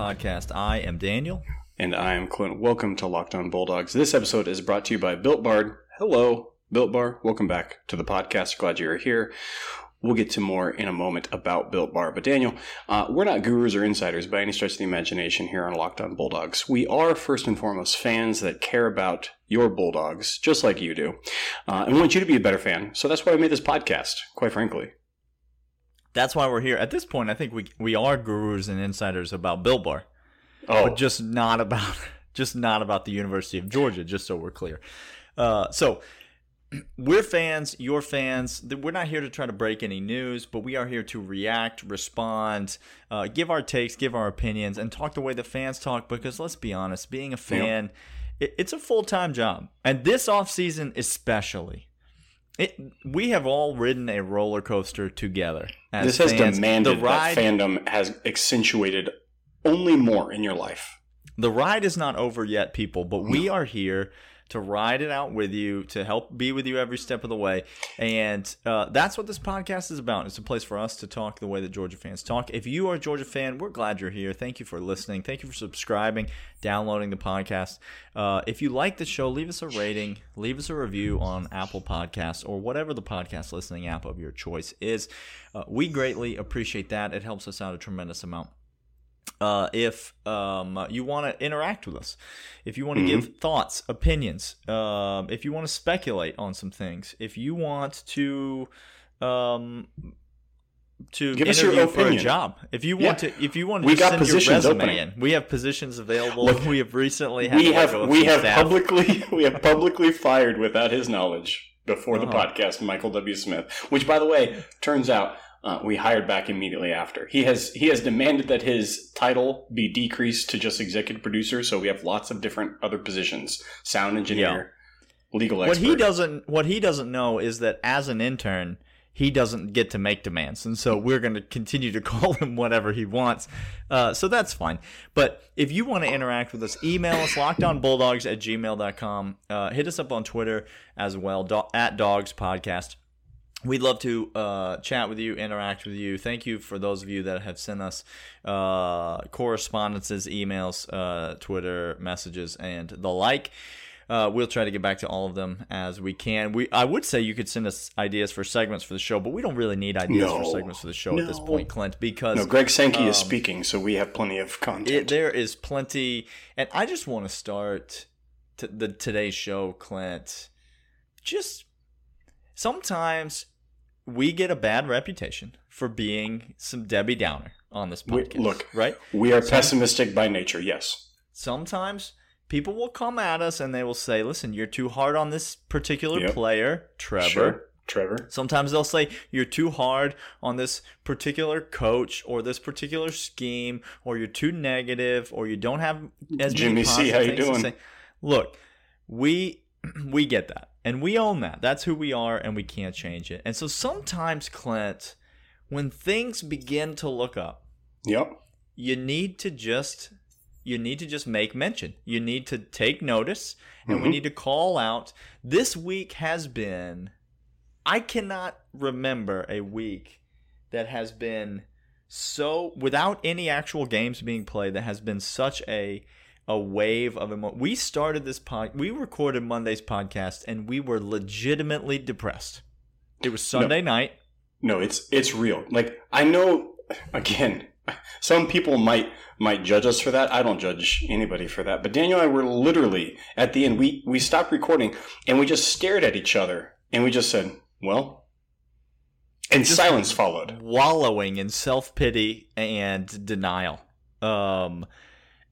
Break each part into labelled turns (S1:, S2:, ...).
S1: podcast. I am Daniel.
S2: And I am Clint. Welcome to Locked On Bulldogs. This episode is brought to you by Built Bar. Hello, Built Bar. Welcome back to the podcast. Glad you're here. We'll get to more in a moment about Built Bar. But Daniel, uh, we're not gurus or insiders by any stretch of the imagination here on Locked On Bulldogs. We are first and foremost fans that care about your Bulldogs, just like you do. Uh, and want you to be a better fan. So that's why we made this podcast, quite frankly.
S1: That's why we're here. At this point, I think we we are gurus and insiders about Built Bar,
S2: Oh,
S1: but just not about just not about the University of Georgia. Just so we're clear. Uh, so we're fans, you're fans. We're not here to try to break any news, but we are here to react, respond, uh, give our takes, give our opinions, and talk the way the fans talk. Because let's be honest, being a fan, it, it's a full time job, and this off season especially. It, we have all ridden a roller coaster together. As
S2: this has
S1: fans.
S2: demanded
S1: the ride,
S2: that fandom has accentuated only more in your life.
S1: The ride is not over yet, people, but we are here to ride it out with you, to help be with you every step of the way. And uh, that's what this podcast is about. It's a place for us to talk the way that Georgia fans talk. If you are a Georgia fan, we're glad you're here. Thank you for listening. Thank you for subscribing, downloading the podcast. Uh, if you like the show, leave us a rating, leave us a review on Apple Podcasts or whatever the podcast listening app of your choice is. Uh, we greatly appreciate that. It helps us out a tremendous amount uh, if um, you want to interact with us, if you want to
S2: Mm-hmm.
S1: give thoughts, opinions, um, if you want to speculate on some things, if you want to um, to
S2: Give us your
S1: interview for a
S2: opinion.
S1: job, if you want
S2: Yeah.
S1: to, if you want to
S2: We
S1: just
S2: got
S1: send your
S2: positions
S1: resume in, we have positions available.
S2: Look,
S1: we have recently had
S2: we have we have
S1: staff.
S2: publicly we have publicly fired without his knowledge before the
S1: Uh-huh.
S2: podcast Michael W. Smith, which by the way turns out uh, we hired back immediately after. He has he has demanded that his title be decreased to just executive producer. So we have lots of different other positions: sound engineer, legal
S1: what he doesn't what he doesn't know is that as an intern he doesn't get to make demands and so we're going to continue to call him whatever he wants. Uh, so that's fine. But if you want to interact with us email us lockedonbulldogs at gmail.com uh, hit us up on twitter as well do- at dogs podcast We'd love to uh, chat with you, interact with you. Thank you for those of you that have sent us uh, correspondences, emails, uh, Twitter messages, and the like. Uh, we'll try to get back to all of them as we can. We I would say you could send us ideas for segments for the show, but we don't really need ideas for segments for the show at this point, Clint, because
S2: no, Greg Sankey is
S1: Um,
S2: speaking, so we have plenty of content.
S1: it, there is plenty, and I just want to start t- the today's show, Clint. Just sometimes we get a bad reputation for being some Debbie Downer on this
S2: We-
S1: podcast.
S2: look.
S1: right?
S2: we are pessimistic by nature. Yes.
S1: Sometimes people will come at us and they will say, "Listen, you're too hard on this particular
S2: Yep.
S1: player, Trevor."
S2: Sure. Trevor.
S1: Sometimes they'll say you're too hard on this particular coach or this particular scheme, or you're too negative, or you don't have as
S2: Jimmy
S1: many
S2: C, how you doing?
S1: Look, we we get that, and we own that. That's who we are, and we can't change it. And so sometimes, Clint, when things begin to look up,
S2: Yep.
S1: you need to just you need to just make mention. You need to take notice and we
S2: Mhm.
S1: need to call out. This week has been I cannot remember a week that has been so without any actual games being played that has been such a a wave of emo- we started this pod we recorded Monday's podcast and we were legitimately depressed. It was Sunday night.
S2: No, it's it's real. Like I know again, some people might might judge us for that. I don't judge anybody for that. But Daniel and I were literally at the end we we stopped recording and we just stared at each other and we just said, "Well," and
S1: Just-
S2: silence followed.
S1: wallowing in self pity and denial. Um,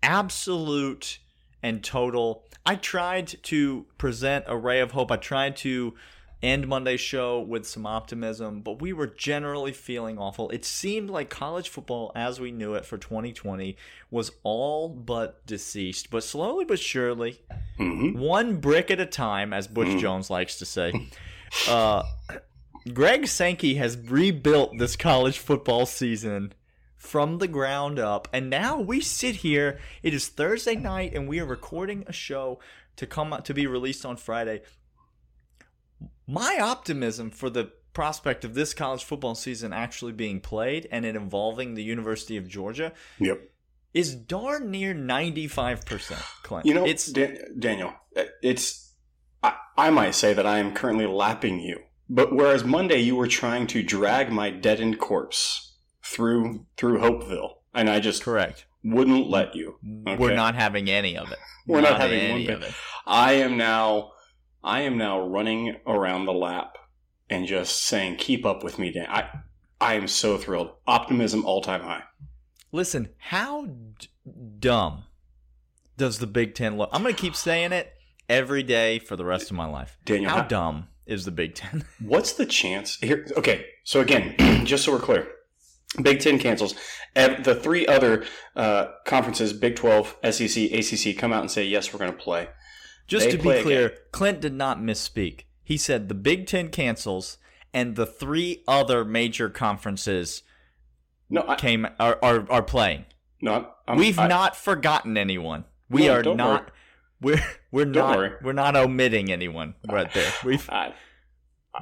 S1: absolute and total. I tried to present a ray of hope. I tried to end Monday's show with some optimism, but we were generally feeling awful. It seemed like college football as we knew it for 2020 was all but deceased, but slowly but surely,
S2: hmm
S1: one brick at a time, as Butch
S2: Mm.
S1: Jones likes to say. Uh, Greg Sankey has rebuilt this college football season from the ground up, and now we sit here. It is Thursday night, and we are recording a show to come out to be released on Friday. My optimism for the prospect of this college football season actually being played and it involving the University of Georgia
S2: Yep.
S1: is darn near 95%, Clint.
S2: You know,
S1: it's
S2: Dan- Daniel, uh, it's I, I might say that I am currently lapping you. But whereas Monday you were trying to drag my deadened corpse through through Hopeville, and I just
S1: correct.
S2: wouldn't let you.
S1: We're not having any of it.
S2: We're not having
S1: any
S2: bit.
S1: of it.
S2: I am now I am now running around the lap and just saying, "Keep up with me, Dan." I I am so thrilled. Optimism all time high.
S1: Listen, how d- dumb does the Big Ten look? I'm going to keep saying it every day for the rest of my life.
S2: Daniel,
S1: how
S2: how-
S1: dumb is the Big Ten?
S2: What's the chance here? Okay, so again, just so we're clear, Big Ten cancels. The three other uh, conferences, Big Twelve, E SEC, ACC, come out and say yes, we're going to play.
S1: Just
S2: They
S1: to be
S2: play
S1: clear, Clint did not misspeak. He said the Big Ten cancels and the three other major conferences
S2: No, I,
S1: came are are, are playing.
S2: no, I'm,
S1: We've
S2: I-
S1: not forgotten anyone. We
S2: No,
S1: are not. We're we're
S2: Don't
S1: not
S2: worry.
S1: we're not omitting anyone right there. We've
S2: I,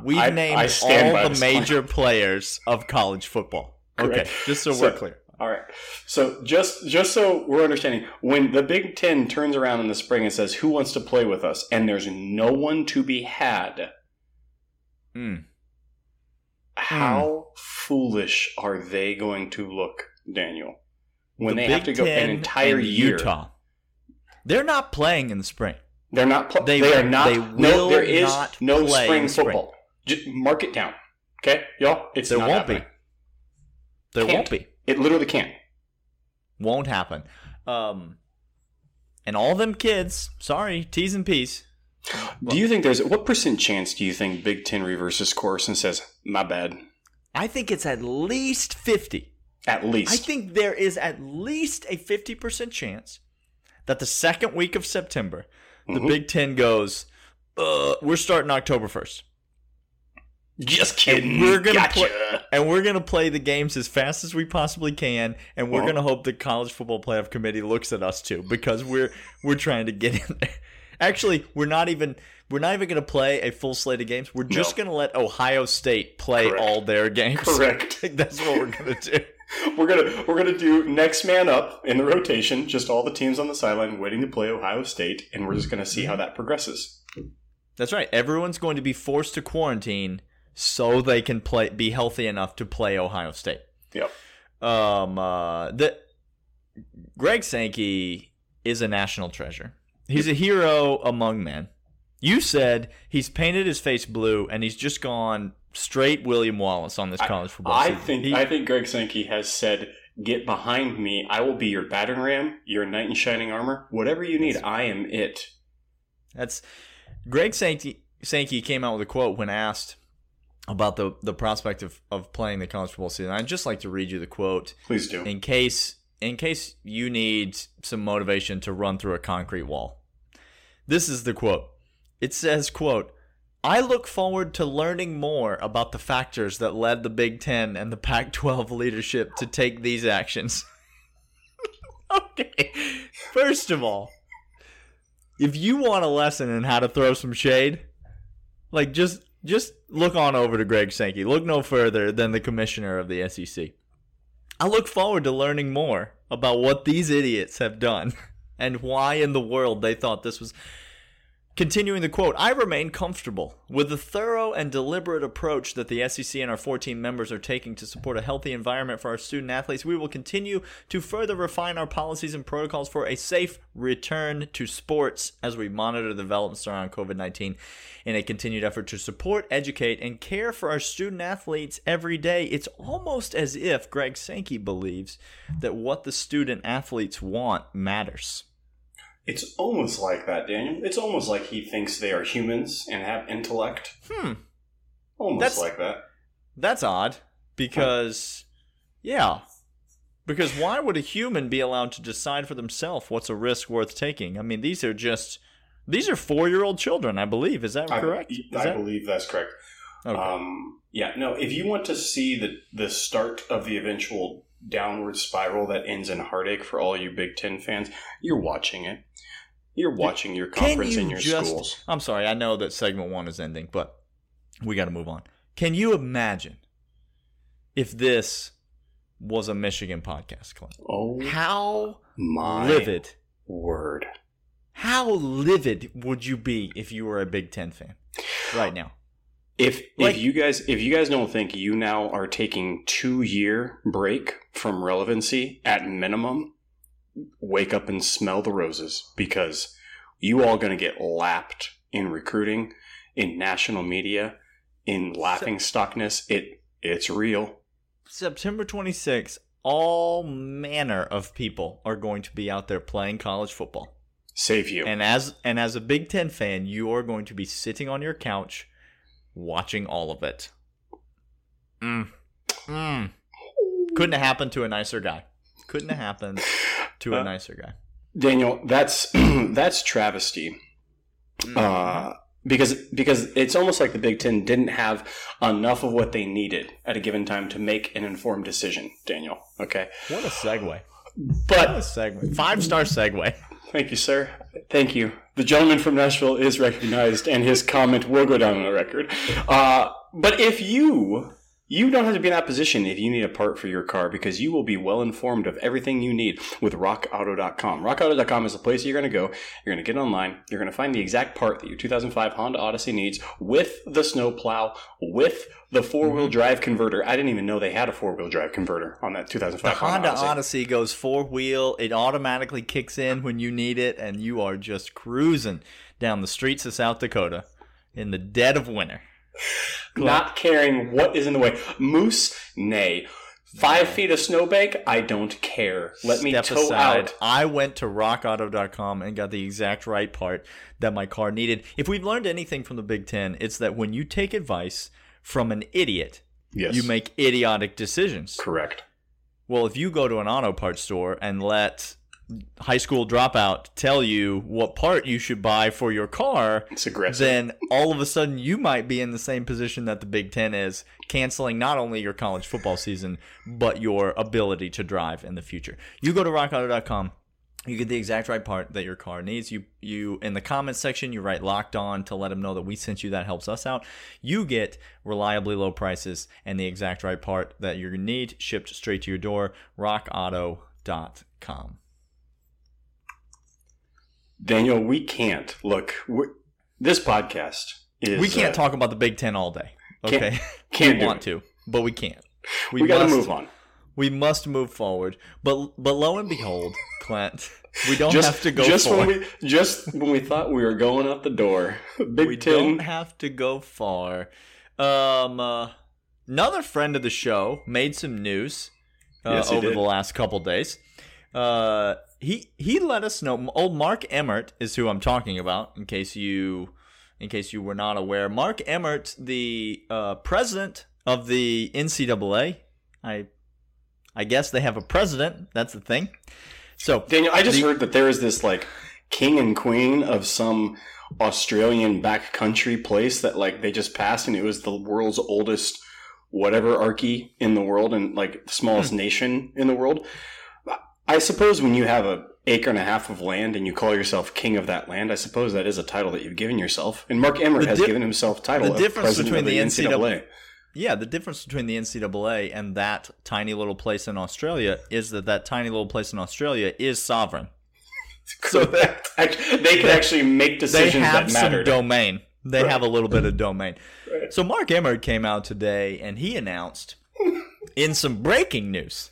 S1: we've named
S2: I stand by
S1: all the major players of college football. Okay, just so,
S2: So-
S1: we're clear.
S2: All right. So just just so we're understanding, when the Big Ten turns around in the spring and says, "Who wants to play with us?" and there's no one to be had,
S1: Mm.
S2: how foolish are they going to look, Daniel, when
S1: The
S2: they have to
S1: Big
S2: go
S1: Ten
S2: an entire year?
S1: Utah. They're not playing in the spring.
S2: They're not. Pl-
S1: They-
S2: they, are not.
S1: they
S2: no, there is
S1: not
S2: no spring
S1: spring.
S2: football. Just mark it down, okay, y'all. It's
S1: There
S2: not
S1: won't
S2: happening.
S1: be. There
S2: Can't.
S1: won't be.
S2: It literally can't.
S1: Won't happen. Um, and all them kids. Sorry, T's and P's.
S2: do you think there's what percent chance do you think Big Ten reverses course and says, "My bad"?
S1: I think it's at least fifty.
S2: At least.
S1: I think there is at least a 50% chance that the second week of September, the
S2: Mhm.
S1: Big Ten goes, uh, we're starting October 1st.
S2: Just kidding.
S1: And we're gonna
S2: gotcha.
S1: play, and we're gonna play the games as fast as we possibly can, and we're
S2: Well-
S1: gonna hope the college football playoff committee looks at us too because we're we're trying to get in there. Actually, we're not even we're not even gonna play a full slate of games. We're just
S2: No.
S1: gonna let Ohio State play
S2: Correct.
S1: all their games.
S2: Correct.
S1: That's what we're gonna do.
S2: We're gonna we're gonna do next man up in the rotation. Just all the teams on the sideline waiting to play Ohio State, and we're just gonna see how mm-hmm. that progresses.
S1: That's right. Everyone's going to be forced to quarantine so they can play be healthy enough to play Ohio State.
S2: Yep.
S1: Um uh the Greg Sankey is a national treasure. He's a hero among men. You said he's painted his face blue and he's just gone straight William Wallace on this college football
S2: I
S1: season.
S2: think
S1: He-
S2: I think Greg Sankey has said, "Get behind me. I will be your battering ram, your knight in shining armor. Whatever you need, I am it."
S1: That's Greg Sankey. Sankey came out with a quote when asked about the the prospect of, of playing the college football season. I'd just like to read you the quote
S2: Please do.
S1: in case in case you need some motivation to run through a concrete wall. This is the quote. It says, quote, I look forward to learning more about the factors that led the Big Ten and the Pac 12 leadership to take these actions. okay. First of all, if you want a lesson in how to throw some shade, like just just look on over to Greg Sankey. Look no further than the commissioner of the SEC. I look forward to learning more about what these idiots have done and why in the world they thought this was. Continuing the quote, I remain comfortable with the thorough and deliberate approach that the SEC and our 14 members are taking to support a healthy environment for our student athletes. We will continue to further refine our policies and protocols for a safe return to sports as we monitor developments around COVID 19 in a continued effort to support, educate, and care for our student athletes every day. It's almost as if Greg Sankey believes that what the student athletes want matters.
S2: It's almost like that, Daniel. It's almost like he thinks they are humans and have intellect.
S1: Hmm.
S2: Almost
S1: That's-
S2: like that.
S1: That's odd because, yeah. Because why would a human be allowed to decide for themselves what's a risk worth taking? I mean, these are just these are four year old children, I believe. Is that
S2: I,
S1: correct? Is
S2: I
S1: that-
S2: believe that's correct.
S1: okay.
S2: Um, yeah, no. If you want to see the the start of the eventual downward spiral that ends in heartache for all you Big Ten fans, you're watching it. You're watching your conference
S1: you
S2: in your
S1: just?
S2: schools.
S1: I'm sorry. I know that segment one is ending, but we got to move on. Can you imagine if this was a Michigan podcast, Clint.
S2: Oh
S1: How
S2: my
S1: livid,
S2: word!
S1: how livid would you be if you were a Big Ten fan right now?
S2: If
S1: Like-
S2: if you guys if you guys don't think you now are taking two year break from relevancy at minimum, wake up and smell the roses because you all going to get lapped in recruiting, in national media, in laughing stockness. It it's real.
S1: September 26th, all manner of people are going to be out there playing college football.
S2: Save you.
S1: And as and as a Big Ten fan, you are going to be sitting on your couch watching all of it. Mm. Mm. Couldn't have happened to a nicer guy. Couldn't have happened to a
S2: Uh,
S1: nicer guy.
S2: Daniel, that's that's travesty.
S1: Mm.
S2: Uh, because because it's almost like the Big Ten didn't have enough of what they needed at a given time to make an informed decision. Daniel, okay,
S1: what a segue. What a
S2: but
S1: segue. Five star segue.
S2: thank you, sir. Thank you. The gentleman from Nashville is recognized, and his comment will go down on the record. Uh, but if you you don't have to be in that position if you need a part for your car because you will be well informed of everything you need with rockauto.com. Rockauto.com is the place you're going to go. You're going to get online. You're going to find the exact part that your 2005 Honda Odyssey needs with the snowplow, with the four wheel mm-hmm. drive converter. I didn't even know they had a four wheel drive converter on that 2005
S1: The Honda
S2: Odyssey.
S1: Odyssey goes four wheel. It automatically kicks in when you need it, and you are just cruising down the streets of South Dakota in the dead of winter.
S2: Not caring what is in the way. Moose, nay. Five feet of snowbank, I don't care. Let me
S1: Step
S2: tow
S1: aside.
S2: out.
S1: I went to rockauto.com and got the exact right part that my car needed. If we've learned anything from the Big Ten, it's that when you take advice from an idiot,
S2: Yes.
S1: you make idiotic decisions.
S2: correct.
S1: Well, if you go to an auto parts store and let high school dropout tell you what part you should buy for your car,
S2: It's aggressive.
S1: then all of a sudden you might be in the same position that the Big Ten is, canceling not only your college football season, but your ability to drive in the future. You go to rockauto.com. You get the exact right part that your car needs. You you in the comments section you write locked on to let them know that we sent you. That helps us out. You get reliably low prices and the exact right part that you need shipped straight to your door. RockAuto.com.
S2: Daniel, we can't. Look, this podcast is.
S1: We can't
S2: uh,
S1: talk about the Big Ten all day.
S2: Can't-
S1: Okay,
S2: can't
S1: we
S2: do
S1: want
S2: it.
S1: to, but we can't.
S2: We, got to
S1: must-
S2: move on.
S1: We must move forward. But but lo and behold, Clint, we don't
S2: Just
S1: have to go
S2: just
S1: far.
S2: when we just when we thought we were going out the door, Big
S1: we
S2: 10
S1: don't have to go far. Um, uh, another friend of the show made some news uh,
S2: Yes,
S1: over
S2: did.
S1: the last couple days. Uh, he he let us know. Old Mark Emmert is who I'm talking about. In case you in case you were not aware, Mark Emmert, the uh, president of the NCAA. I I guess they have a president. That's the thing. So
S2: Daniel, I just
S1: The-
S2: heard that there is this like king and queen of some Australian backcountry place that like they just passed, and it was the world's oldest whatever archy in the world and like the smallest
S1: Hmm.
S2: nation in the world. I suppose when you have a acre and a half of land and you call yourself king of that land, I suppose that is a title that you've given yourself. And Mark Emmert
S1: The
S2: has
S1: di-
S2: given himself title
S1: the
S2: of
S1: difference
S2: president
S1: between
S2: of the,
S1: the
S2: NCAA.
S1: Yeah, the difference between the NCAA and that tiny little place in Australia is that that tiny little place in Australia is sovereign.
S2: So that they can actually make decisions They
S1: have
S2: that
S1: some
S2: matter.
S1: domain. They
S2: Right.
S1: have a little bit of domain.
S2: Right.
S1: So Mark Emmert came out today and he announced in some breaking news.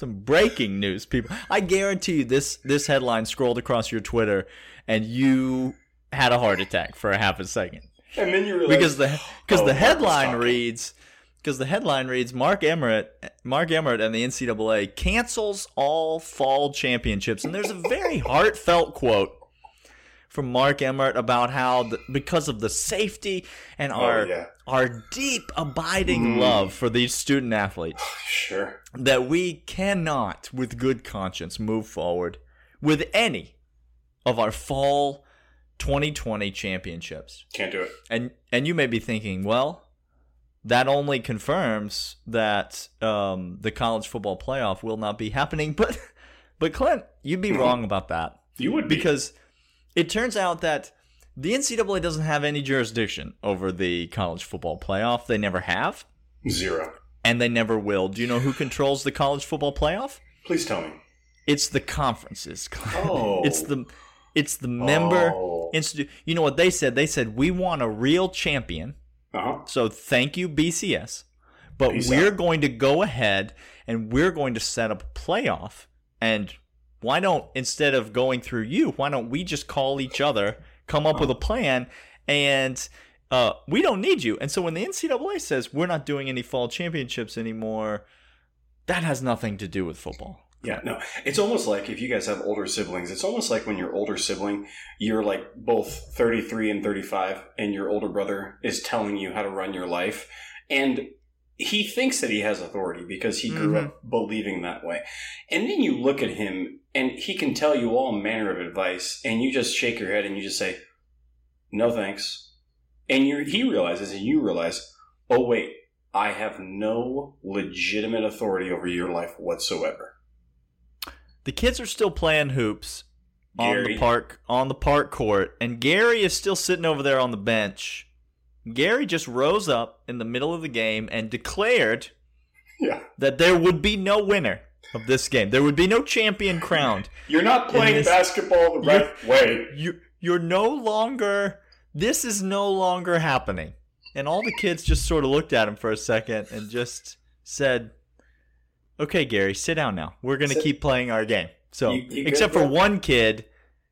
S1: Some breaking news, people. I guarantee you this this headline scrolled across your Twitter and you had a heart attack for a half a second.
S2: and then you realize
S1: because the because
S2: Oh,
S1: the headline reads because the headline reads Mark Emmert Mark Emmert and the NCAA cancels all fall championships and there's a very heartfelt quote from Mark Emmert about how the, because of the safety and our
S2: Oh, yeah.
S1: our deep abiding
S2: Mm.
S1: love for these student athletes
S2: sure.
S1: that we cannot with good conscience move forward with any of our fall 2020 championships.
S2: Can't do it.
S1: And and you may be thinking, well, that only confirms that um, the college football playoff will not be happening. But but Clint, you'd be wrong about that
S2: You would be.
S1: because it turns out that the NCAA doesn't have any jurisdiction over the college football playoff. They never have.
S2: Zero.
S1: and they never will. Do you know who controls the college football playoff?
S2: Please tell me.
S1: It's the conferences.
S2: Oh.
S1: it's the it's the member
S2: Oh.
S1: institute. You know what they said? They said we want a real champion.
S2: Uh-huh.
S1: So thank you BCS. But
S2: Peace
S1: we're
S2: out.
S1: going to go ahead and we're going to set up a playoff. And why don't instead of going through you, why don't we just call each other, come up with a plan, and uh, we don't need you. And so when the NCAA says we're not doing any fall championships anymore, that has nothing to do with football.
S2: Yeah, no. It's almost like if you guys have older siblings, it's almost like when your older sibling, you're like both 33 and 35, and your older brother is telling you how to run your life. And he thinks that he has authority because he grew
S1: Mhm.
S2: up believing that way. And then you look at him and he can tell you all manner of advice, and you just shake your head and you just say, no thanks. And you he realizes and you realize, oh, wait, I have no legitimate authority over your life whatsoever.
S1: The kids are still playing hoops on
S2: Gary.
S1: the park on the park court, and Gary is still sitting over there on the bench. Gary just rose up in the middle of the game and declared
S2: Yeah.
S1: that there would be no winner of this game. There would be no champion crowned.
S2: You're not playing
S1: this-
S2: basketball the right way.
S1: You you're no longer this is no longer happening. And all the kids just sort of looked at him for a second and just said, "Okay, Gary, sit down now. We're going to keep playing our game." So,
S2: You- you
S1: except for one kid,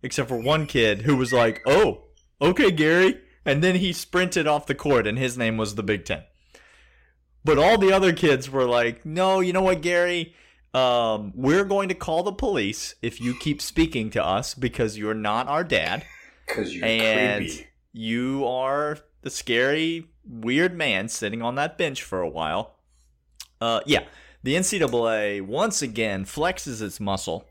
S1: except for one kid who was like, "Oh, okay, Gary," and then he sprinted off the court, and his name was the Big Ten. But all the other kids were like, "No, you know what, Gary? Um, we're going to call the police if you keep speaking to us because you're not our dad,
S2: Because you're
S1: and
S2: creepy.
S1: you are the scary, weird man sitting on that bench for a while." Uh, yeah, the NCAA once again flexes its muscle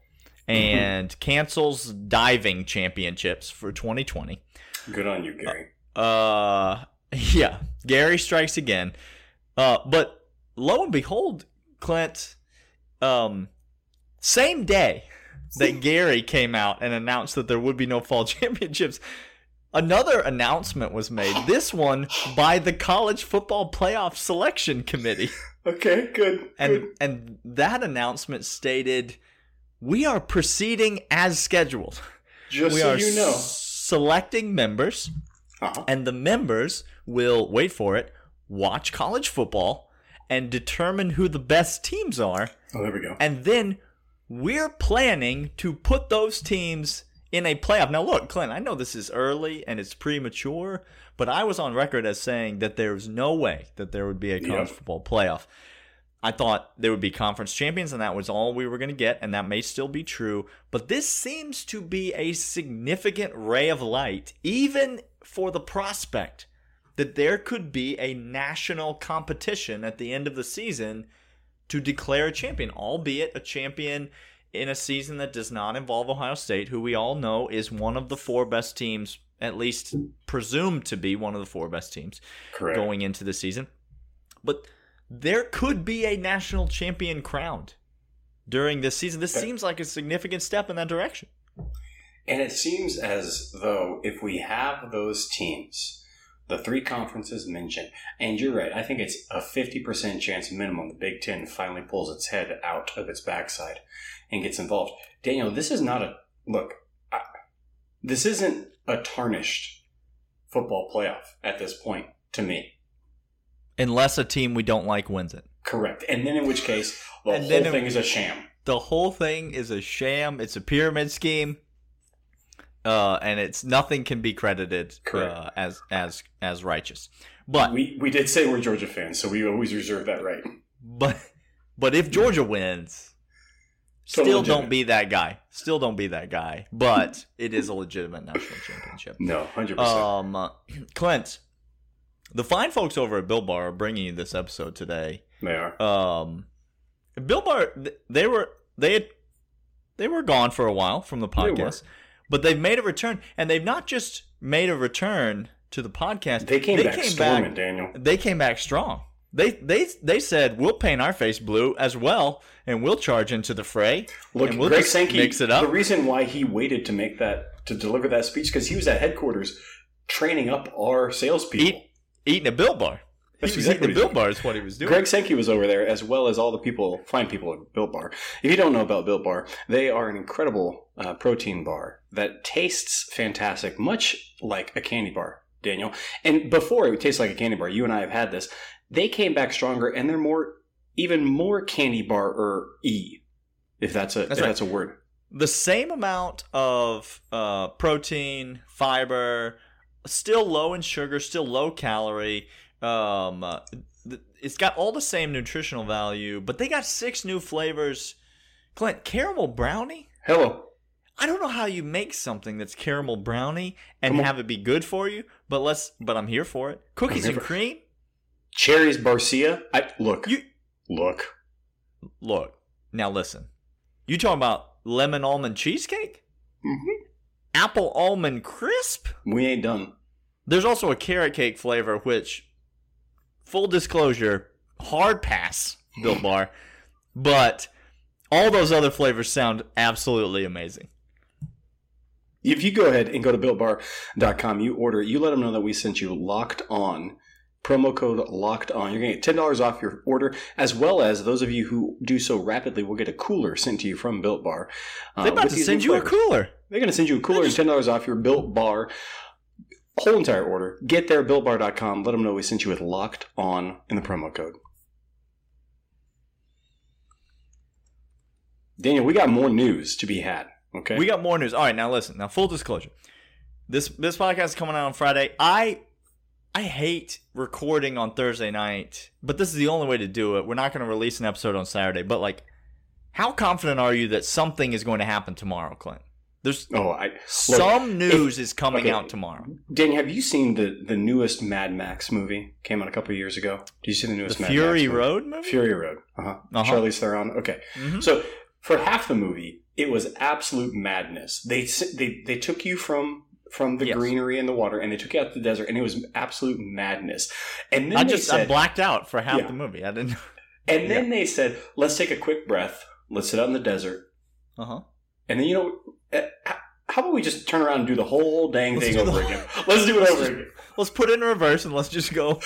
S1: and cancels diving championships for 2020.
S2: Good on you, Gary.
S1: Uh, yeah, Gary strikes again. Uh, but lo and behold, Clint, um, same day that Gary came out and announced that there would be no fall championships, another announcement was made. This one by the College Football Playoff Selection Committee.
S2: Okay, good.
S1: And
S2: good.
S1: and that announcement stated, "We are proceeding as scheduled.
S2: Just
S1: we
S2: so
S1: are
S2: you know.
S1: selecting members,
S2: Uh-huh.
S1: and the members will wait for it, watch college football, and determine who the best teams are,
S2: Oh, there we go.
S1: and then we're planning to put those teams." In a playoff. Now, look, Clint, I know this is early and it's premature, but I was on record as saying that there's no way that there would be a college
S2: Yep.
S1: football playoff. I thought there would be conference champions, and that was all we were going to get, and that may still be true. But this seems to be a significant ray of light, even for the prospect that there could be a national competition at the end of the season to declare a champion, albeit a champion in a season that does not involve Ohio State, who we all know is one of the four best teams, at least presumed to be one of the four best teams
S2: Correct.
S1: going into the season. But there could be a national champion crowned during this season. This
S2: Okay.
S1: seems like a significant step in that direction.
S2: And it seems as though if we have those teams, the three conferences mentioned, and you're right, I think it's a 50% chance minimum the Big Ten finally pulls its head out of its backside and gets involved. Daniel, this is not a look. I, this isn't a tarnished football playoff at this point to me.
S1: Unless a team we don't like wins it.
S2: Correct. And then in which case, the
S1: And
S2: whole thing is a sham.
S1: The whole thing is a sham. It's a pyramid scheme. Uh, and it's nothing can be credited uh, as as as righteous. But
S2: We we did say we're Georgia fans, so we always reserve that right.
S1: but but if Georgia wins, still
S2: legitimate.
S1: don't be that guy. Still don't be that guy. But it is a legitimate national championship.
S2: No, hundred percent.
S1: Um, uh, Clint, the fine folks over at Built Bar are bringing you this episode today.
S2: They are.
S1: Um, Built Bar, they were they had, they were gone for a while from the podcast, but they've made a return, and they've not just made a return to the podcast.
S2: They came back storming, Daniel.
S1: They came back strong. They they they said we'll paint our face blue as well, and we'll charge into the fray.
S2: Look,
S1: and we'll
S2: Greg Sankey.
S1: mix it up.
S2: The reason why he waited to make that to deliver that speech because he was at headquarters training up our salespeople.
S1: Eat, eating a Built Bar.
S2: That's
S1: he was
S2: exactly
S1: eating
S2: what
S1: the
S2: he's
S1: Bar is what he was doing.
S2: Greg Sankey was over there, as well as all the people, fine people at Built Bar. If you don't know about Built Bar, they are an incredible uh, protein bar that tastes fantastic, much like a candy bar, Daniel. And before it would taste like a candy bar, you and I have had this. They came back stronger, and they're more, even more candy bar or e, if that's a
S1: That's
S2: if
S1: right.
S2: that's a word.
S1: the same amount of uh, protein, fiber, still low in sugar, still low calorie. Um, uh, th- it's got all the same nutritional value, but they got six new flavors. Clint, caramel brownie.
S2: Hello.
S1: I don't know how you make something that's caramel brownie and have it be good for you, but let's. But I'm here for it. Cookies and cream.
S2: Cherries Barcia. I look.
S1: You
S2: look.
S1: look now. Listen, you talking about lemon almond cheesecake,
S2: Mhm.
S1: apple almond crisp.
S2: We ain't done.
S1: There's also a carrot cake flavor, which, full disclosure, hard pass, Built Bar, but all those other flavors sound absolutely amazing.
S2: If you go ahead and go to builtbar.com, you order, you let them know that we sent you locked on. Promo code locked on. You're going to get $10 off your order, as well as those of you who do so rapidly will get a cooler sent to you from Built Bar. uh,
S1: They're about
S2: with
S1: to send you a cooler.
S2: They're going to send you a cooler and $10 off your Built Bar whole entire order. Get there, builtbar.com. Let them know we sent you with locked on in the promo code. Daniel, we got more news to be had. Okay.
S1: We got more news. All right, now listen. Now, full disclosure, this this podcast is coming out on Friday. I I hate recording on Thursday night, but this is the only way to do it. We're not going to release an episode on Saturday, but like, how confident are you that something is going to happen tomorrow, Clint? There's
S2: oh, I
S1: some news is coming
S2: okay.
S1: out tomorrow.
S2: Daniel, have you seen the the newest Mad Max movie? Came out a couple years ago. Did you see the
S1: The
S2: newest Mad
S1: Fury
S2: Max movie?
S1: Fury Road movie.
S2: Fury Road. Uh-huh.
S1: Uh-huh.
S2: Charlize Theron. Okay.
S1: Mhm.
S2: So for half the movie, it was absolute madness. They they they took you from from the
S1: Yes.
S2: greenery and the water, and they took you out to the desert, and it was absolute madness. And then
S1: I just I blacked out for half
S2: Yeah.
S1: the movie. I didn't.
S2: and then they said, let's take a quick breath. Let's sit out in the desert,
S1: Uh huh.
S2: And then you know. eh, How about we just turn around and do the whole dang
S1: Let's
S2: thing over
S1: whole-
S2: again? Let's do it over again.
S1: Let's put it in reverse and let's just go.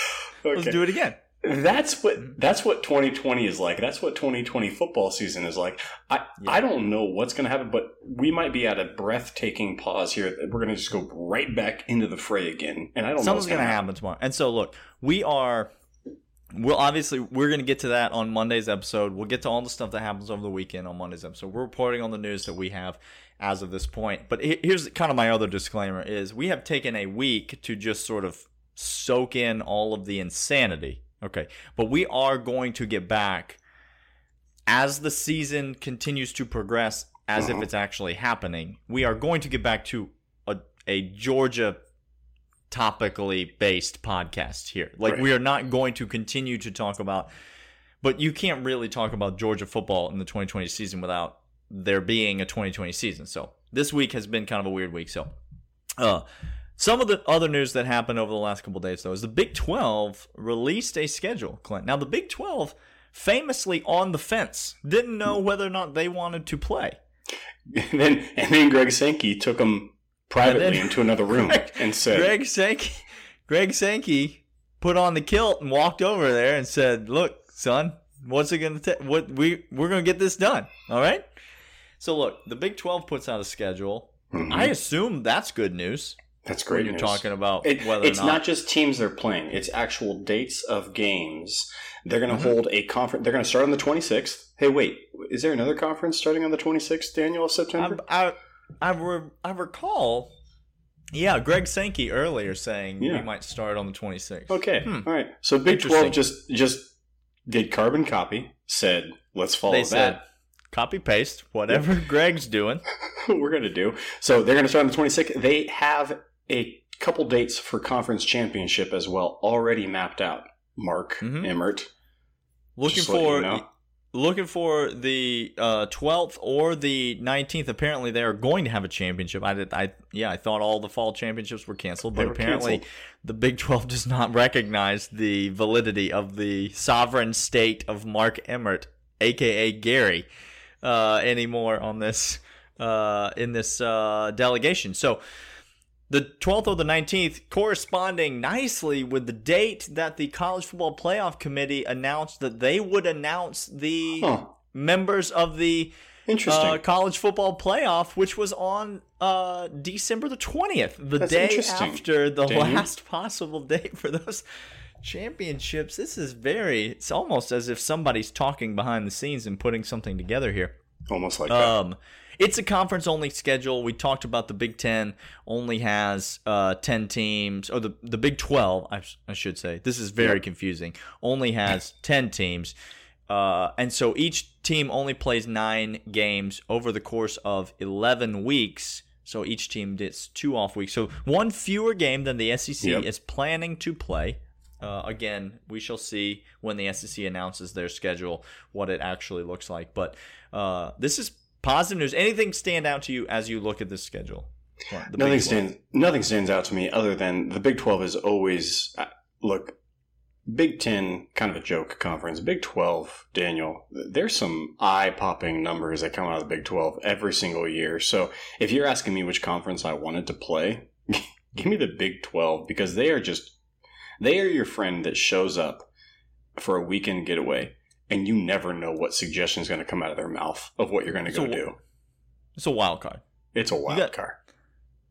S1: Let's do it again.
S2: That's what that's what 2020 is like. That's what 2020 football season is like. I
S1: Yeah.
S2: I don't know what's going to happen, but we might be at a breathtaking pause here. We're going to just go right back into the fray again, and I don't know
S1: Something's
S2: what's
S1: going to happen tomorrow. And so, look, we are. Well, obviously, we're going to get to that on Monday's episode. We'll get to all the stuff that happens over the weekend on Monday's episode. We're reporting on the news that we have as of this point. But here's kind of my other disclaimer: is we have taken a week to just sort of soak in all of the insanity. Okay, but we are going to get back as the season continues to progress, as
S2: Uh-huh.
S1: if it's actually happening. We are going to get back to a, a Georgia topically based podcast here. Like
S2: Right.
S1: we are not going to continue to talk about but you can't really talk about Georgia football in the 2020 season without there being a 2020 season. So this week has been kind of a weird week. So uh some of the other news that happened over the last couple days though is the Big 12 released a schedule, Clint. Now the Big 12 famously on the fence, didn't know whether or not they wanted to play.
S2: And then and then Greg Sankey took him privately
S1: then-
S2: into another room
S1: Greg-
S2: and said,
S1: Greg Sankey, Greg Sankey put on the kilt and walked over there and said, "Look, son, what's it going to take? What we we're going to get this done, all right?" So look, the Big Twelve puts out a schedule.
S2: Mhm.
S1: I assume that's good news.
S2: "That's great."
S1: you're
S2: news.
S1: talking about
S2: It-
S1: whether
S2: it's
S1: or
S2: not.
S1: not,
S2: just teams they're playing; it's actual dates of games. They're going to
S1: Mhm.
S2: hold a conference. They're going to start on the 26th. Hey, wait, is there another conference starting on the 26th, Daniel of September?
S1: I I I, re, I recall. Yeah, Greg Sankey earlier saying
S2: Yeah.
S1: we might start on the 26th.
S2: okay,
S1: Hmm.
S2: all right. So Big
S1: Interesting.
S2: 12 just just did carbon copy. Said, let's follow
S1: They
S2: that.
S1: said copy paste whatever Greg's doing.
S2: we're going to do. So they're going to start on the 26th. They have a couple dates for conference championship as well already mapped out. Mark
S1: Mhm.
S2: Emmert.
S1: Looking
S2: Just letting
S1: for
S2: you know.
S1: Looking for the uh, 12th or the 19th. Apparently, they are going to have a championship. I did. I yeah. I thought all the fall championships were canceled, but
S2: were
S1: apparently,
S2: canceled.
S1: the Big 12 does not recognize the validity of the sovereign state of Mark Emmert, aka Gary, uh, anymore on this uh, in this uh, delegation. So. The 12th or the 19th, corresponding nicely with the date that the College Football Playoff Committee announced that they would announce the
S2: Huh.
S1: members of the
S2: Interesting.
S1: uh, College Football Playoff, which was on uh, December the 20th, the
S2: That's
S1: day after the
S2: Daniel?
S1: last possible date for those championships. This is very, it's almost as if somebody's talking behind the scenes and putting something together here.
S2: Almost like that.
S1: Um, it's a conference only schedule. We talked about the Big Ten only has uh, ten teams, or the the Big Twelve, I, I should say. This is very confusing. Only has ten teams, uh, and so each team only plays nine games over the course of eleven weeks. So each team gets two off weeks. So one fewer game than the SEC
S2: Yep.
S1: is planning to play. Uh, again, we shall see when the SEC announces their schedule what it actually looks like. But uh, this is positive news. Anything stand out to you as you look at this schedule?
S2: Nothing stands nothing stands out to me other than the Big Twelve is always uh, look. Big Ten, kind of a joke conference. Big Twelve, Daniel. There's some eye popping numbers that come out of the Big Twelve every single year. So if you're asking me which conference I wanted to play, give me the Big Twelve because they are just they are your friend that shows up for a weekend getaway, and you never know what suggestion is going to come out of their mouth of what you're going to go
S1: So-
S2: do.
S1: It's a wild card.
S2: It's a wild
S1: got-
S2: card.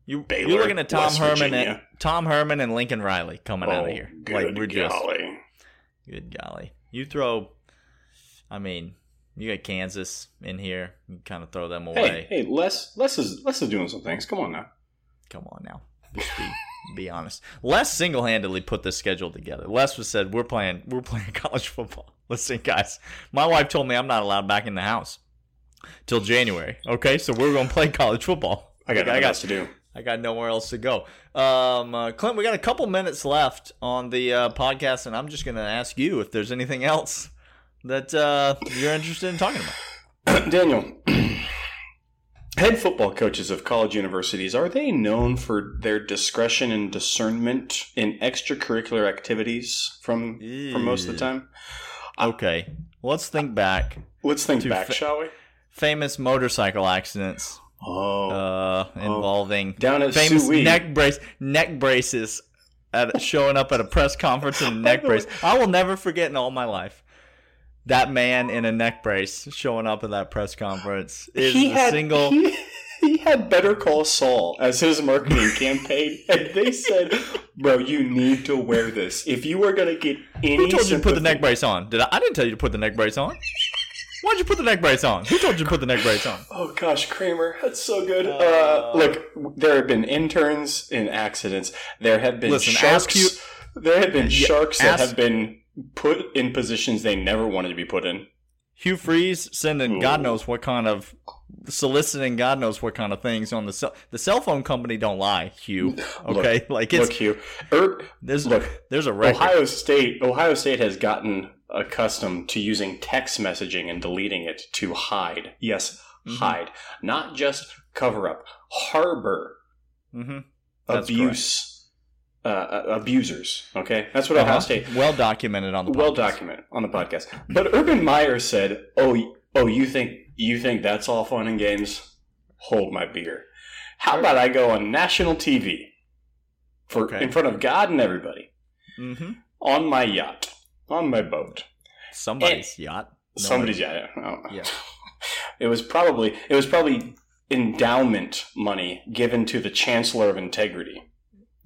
S1: You,
S2: Baylor,
S1: you're looking at Tom
S2: West
S1: Herman
S2: Virginia.
S1: and Tom Herman and Lincoln Riley coming out
S2: Oh,
S1: of here.
S2: good
S1: like we're just
S2: golly.
S1: good golly. You throw. I mean, you got Kansas in here. You kind of throw them away.
S2: Hey, hey, Les, Les is Les is doing some things. Come on now.
S1: Come on now. Be, honest. Les single handedly put this schedule together. Les was said, We're playing we're playing college football. Listen, guys, my wife told me I'm not allowed back in the house till January. Okay, so we're gonna play college football.
S2: I got
S1: I got
S2: else to do.
S1: I got nowhere else to go. Um, uh, Clint, we got a couple minutes left on the uh, podcast, and I'm just going to ask you if there's anything else that uh, you're interested in talking about.
S2: Daniel, head football coaches of college universities are they known for their discretion and discernment in extracurricular activities from from most of the time?
S1: Okay, let's think back.
S2: Let's think back,
S1: fa-
S2: shall we?
S1: Famous motorcycle accidents
S2: Oh,
S1: uh, involving
S2: down at
S1: famous
S2: Suey.
S1: neck brace neck braces at showing up at a press conference in a neck brace. I will never forget in all my life. That man in a neck brace showing up at that press conference is
S2: he
S1: the
S2: had
S1: single.
S2: He, he had Better Call Saul as his marketing campaign, and they said, "Bro, you need to wear this if you are going to get any."
S1: Who told you to put the neck brace on? Did I? I didn't tell you to put the neck brace on. Why'd you put the neck brace on? Who told you to put the neck brace on?
S2: Oh gosh, Kramer, that's so good. Uh,
S1: Uh,
S2: look, there have been interns in accidents. There have been
S1: Listen,
S2: sharks.
S1: ask you-
S2: there have been
S1: Yeah,
S2: sharks that have been put in positions they never wanted to be put in.
S1: Hugh Freeze sending God knows what kind of soliciting God knows what kind of things on the cell. The cell phone company don't lie, Hugh. Okay, like it's
S2: Look, Hugh. Er,
S1: there's
S2: look,
S1: there's a record.
S2: Ohio State. Ohio State has gotten accustomed to using text messaging and deleting it to hide. Yes,
S1: Mhm.
S2: hide, not just cover up. Harbor
S1: hmm
S2: abuse. Uh, uh, abusers. Okay, that's what Ohio State.
S1: Well documented on the
S2: well documented on the podcast. But Urban Meyer said, "Oh, oh, you think you think that's all fun and games? Hold my beer. How about I go on national TV for
S1: Okay.
S2: in front of God and everybody
S1: Mm-hmm.
S2: on my yacht, on my boat,
S1: Somebody's yacht. No
S2: somebody's yacht. Oh.
S1: Yeah.
S2: It was probably it was probably endowment money given to the Chancellor of Integrity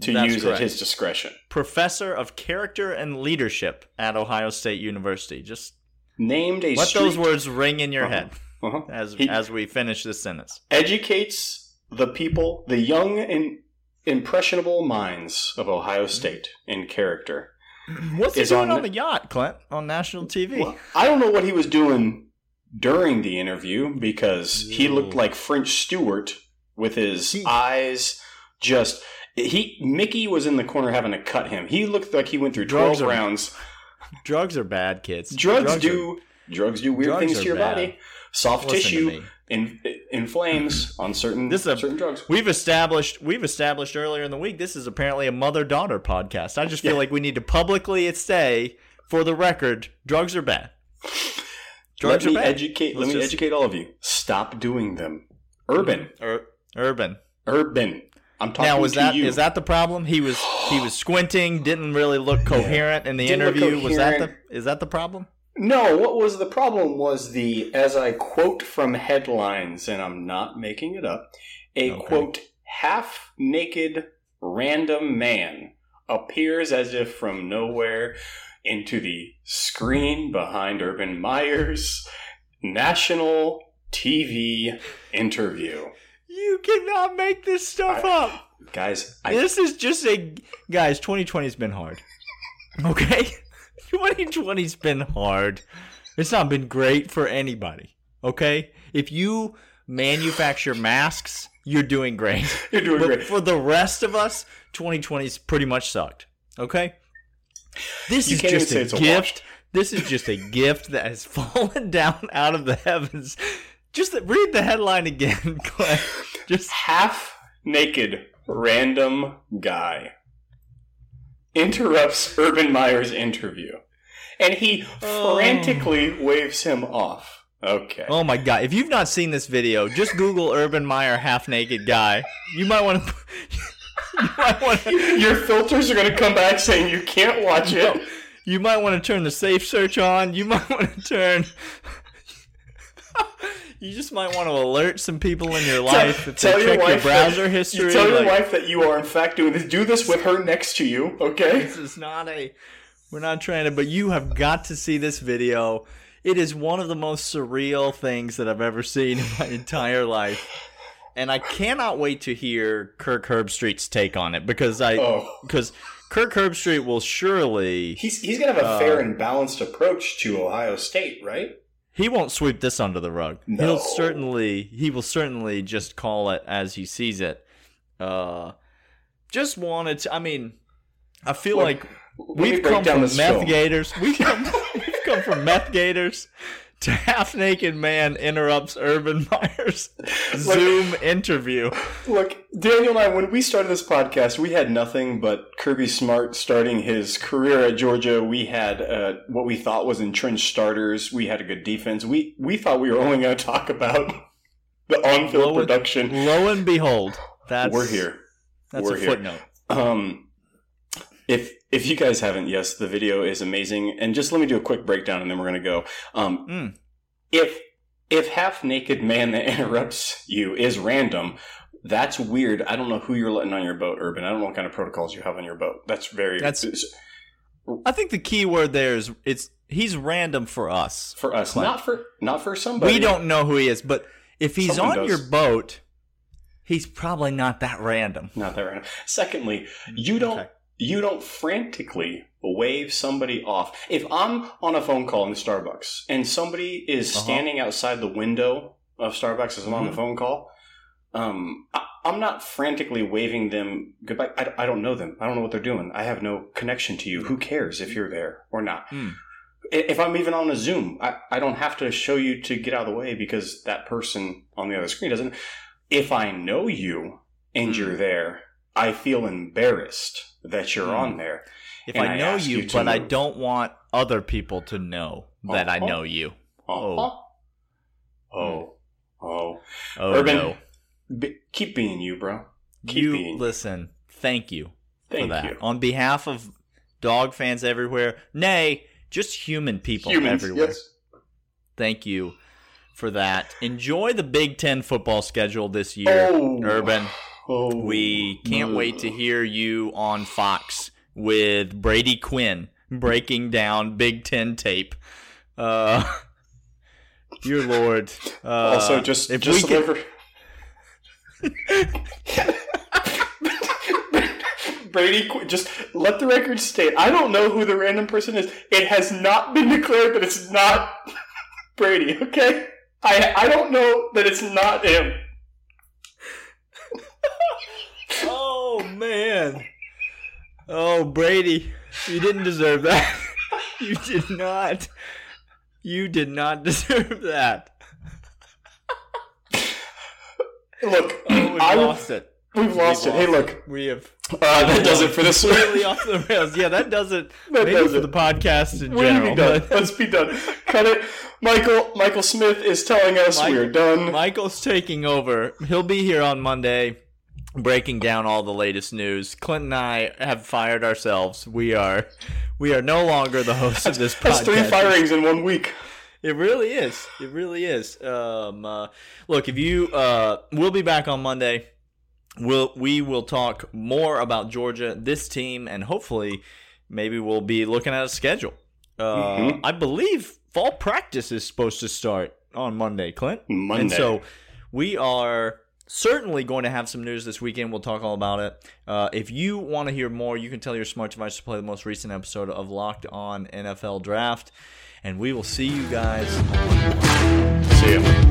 S2: to
S1: That's
S2: use
S1: correct.
S2: at his discretion.
S1: Professor of Character and Leadership at Ohio State University. Just
S2: Named a
S1: let
S2: street,
S1: those words ring in your
S2: Uh-huh.
S1: head
S2: uh-huh,
S1: as
S2: He-
S1: as we finish this sentence.
S2: educates the people, the young and impressionable minds of Ohio State in character.
S1: What's he
S2: Is
S1: doing
S2: on-
S1: on the yacht, Clint, on national TV?
S2: Well, I don't know what he was doing during the interview because he looked like French Stewart with his
S1: He-
S2: eyes just. He Mickey was in the corner having to cut him. He looked like he went through
S1: Drugs
S2: twelve
S1: are-
S2: rounds.
S1: Drugs are bad, kids.
S2: Drugs,
S1: are-
S2: do drugs do weird
S1: drugs
S2: things to your
S1: bad.
S2: body. Soft
S1: Listen
S2: tissue in, inflames on certain
S1: This is a-
S2: certain drugs.
S1: We've established we've established earlier in the week this is apparently a mother daughter podcast. I just feel
S2: Yeah.
S1: like we need to publicly say for the record, drugs are bad. Drugs
S2: let me
S1: are bad.
S2: educate.
S1: Let's
S2: let me
S1: just-
S2: educate all of you. Stop doing them. Urban,
S1: Ur- urban.
S2: urban. I'm talking
S1: Now was
S2: to
S1: that
S2: you.
S1: is that the problem? He was he was squinting, didn't really look coherent in the
S2: Didn't
S1: interview. Was that the is that the problem?
S2: No, what was the problem was the, as I quote from headlines, and I'm not making it up, a
S1: Okay.
S2: quote, half naked random man appears as if from nowhere into the screen behind Urban Meyer's national TV interview.
S1: You cannot make this stuff
S2: I-
S1: up.
S2: Guys, I,
S1: This is just a guys. 2020's been hard. Okay, 2020's been hard. It's not been great for anybody. Okay, if you manufacture masks, you're doing great.
S2: you're doing
S1: But
S2: great.
S1: for the rest of us, 2020's pretty much sucked. Okay, this
S2: You
S1: is just a gift. This is just a gift that has fallen down out of the heavens. Just read the headline again, Clay. Just
S2: half naked random guy interrupts Urban Meyer's interview and he
S1: Oh.
S2: frantically waves him off. Okay.
S1: Oh my god! If you've not seen this video, just Google Urban Meyer half naked guy. You might want to. You might want to.
S2: Your filters are going to come back saying you can't watch it.
S1: You might want to turn the safe search on. You might want to turn. You just might want to alert some people in your life if
S2: tell
S1: they check your browser
S2: that,
S1: history.
S2: You tell your
S1: like,
S2: wife that you are in fact doing this. Do this with her next to you, okay?
S1: This is not a. We're not trying to, but you have got to see this video. It is one of the most surreal things that I've ever seen in my entire life. And I cannot wait to hear Kirk Herbstreit's take on it because I
S2: Oh.
S1: because Kirk Herbstreit will surely
S2: He's he's going to have a uh, fair and balanced approach to Ohio State, right?
S1: He won't sweep this under the rug.
S2: No.
S1: He'll certainly he will certainly just call it as he sees it. Uh just wanted to I mean I feel
S2: Look,
S1: like we've come from meth gators. We've come, we've come from meth gators to half naked man interrupts Urban Meyer's Zoom interview.
S2: Look, Daniel and I, when we started this podcast, we had nothing but Kirby Smart starting his career at Georgia. We had uh, what we thought was entrenched starters. We had a good defense. We we thought we were only going to talk about the on-field
S1: Lo and-
S2: production.
S1: Lo and behold, that's
S2: we're here.
S1: That's
S2: We're
S1: a
S2: here.
S1: footnote.
S2: Um, if if you guys haven't, yes, the video is amazing. And just let me do a quick breakdown, and then we're going to go. Um,
S1: Mm.
S2: if if half naked man that interrupts you is random, that's weird. I don't know who you're letting on your boat, Urban. I don't know what kind of protocols you have on your boat. That's very
S1: That's- I think the key word there is it's he's random for us.
S2: for us, not for not for somebody.
S1: We don't know who he is, but if he's
S2: Someone
S1: on
S2: does.
S1: your boat, he's probably not that random.
S2: not that random. Secondly, you don't
S1: Okay.
S2: You don't frantically wave somebody off. If I'm on a phone call in Starbucks and somebody is
S1: Uh-huh.
S2: standing outside the window of Starbucks as I'm on the
S1: Mhm.
S2: phone call, um, I, I'm not frantically waving them goodbye. I, I don't know them. I don't know what they're doing. I have no connection to you. Who cares if you're there or not? I- If I'm even on a Zoom, I, I don't have to show you to get out of the way because that person on the other screen doesn't. If I know you and
S1: Hmm.
S2: you're there, I feel embarrassed that you're
S1: Hmm.
S2: on there.
S1: If I
S2: I
S1: know you, but I don't want other people to know that I
S2: Uh-huh.
S1: know you.
S2: Oh. Oh. Oh.
S1: Oh
S2: Urban,
S1: no.
S2: Be, keep being you, bro. Keep
S1: you
S2: being.
S1: listen. Thank you
S2: Thank
S1: for that.
S2: you.
S1: On behalf of dog fans everywhere, nay, just human people
S2: Humans,
S1: everywhere.
S2: yes.
S1: Thank you for that. Enjoy the Big Ten football schedule this year,
S2: Oh.
S1: Urban.
S2: Oh.
S1: We can't wait to hear you on Fox with Brady Quinn breaking down Big Ten tape. Uh, dear Lord. Uh,
S2: Also, just
S1: if
S2: just
S1: we can,
S2: deliver. Brady, Qu- just let the record state. I don't know who the random person is. It has not been declared that it's not Brady. Okay, I I don't know that it's not him.
S1: Oh man, oh Brady, you didn't deserve that. you did not. You did not deserve that.
S2: Look,
S1: Oh, we
S2: I,
S1: lost it.
S2: we've lost
S1: We've
S2: it. Hey, look,
S1: We have
S2: uh, that does it for this one.
S1: completely off the rails. Yeah, that does it.
S2: That does
S1: for
S2: it.
S1: the podcast in
S2: We need to
S1: general.
S2: be done. Let's be done. Cut it. Michael Michael Smith is telling us
S1: Michael-
S2: we're done.
S1: Michael's taking over. He'll be here on Monday. Breaking down all the latest news. Clint and I have fired ourselves. We are we are no longer the hosts of this podcast.
S2: That's three firings in one week.
S1: It really is. It really is. Um, uh, look, if you, uh, we'll be back on Monday. We'll we will talk more about Georgia, this team, and hopefully, maybe we'll be looking at a schedule. Uh,
S2: Mhm.
S1: I believe fall practice is supposed to start on Monday, Clint.
S2: Monday.
S1: And so we are certainly going to have some news this weekend. We'll talk all about it. Uh, if you want to hear more, you can tell your smart device to play the most recent episode of Locked On NFL Draft. And we will see you guys
S2: See ya.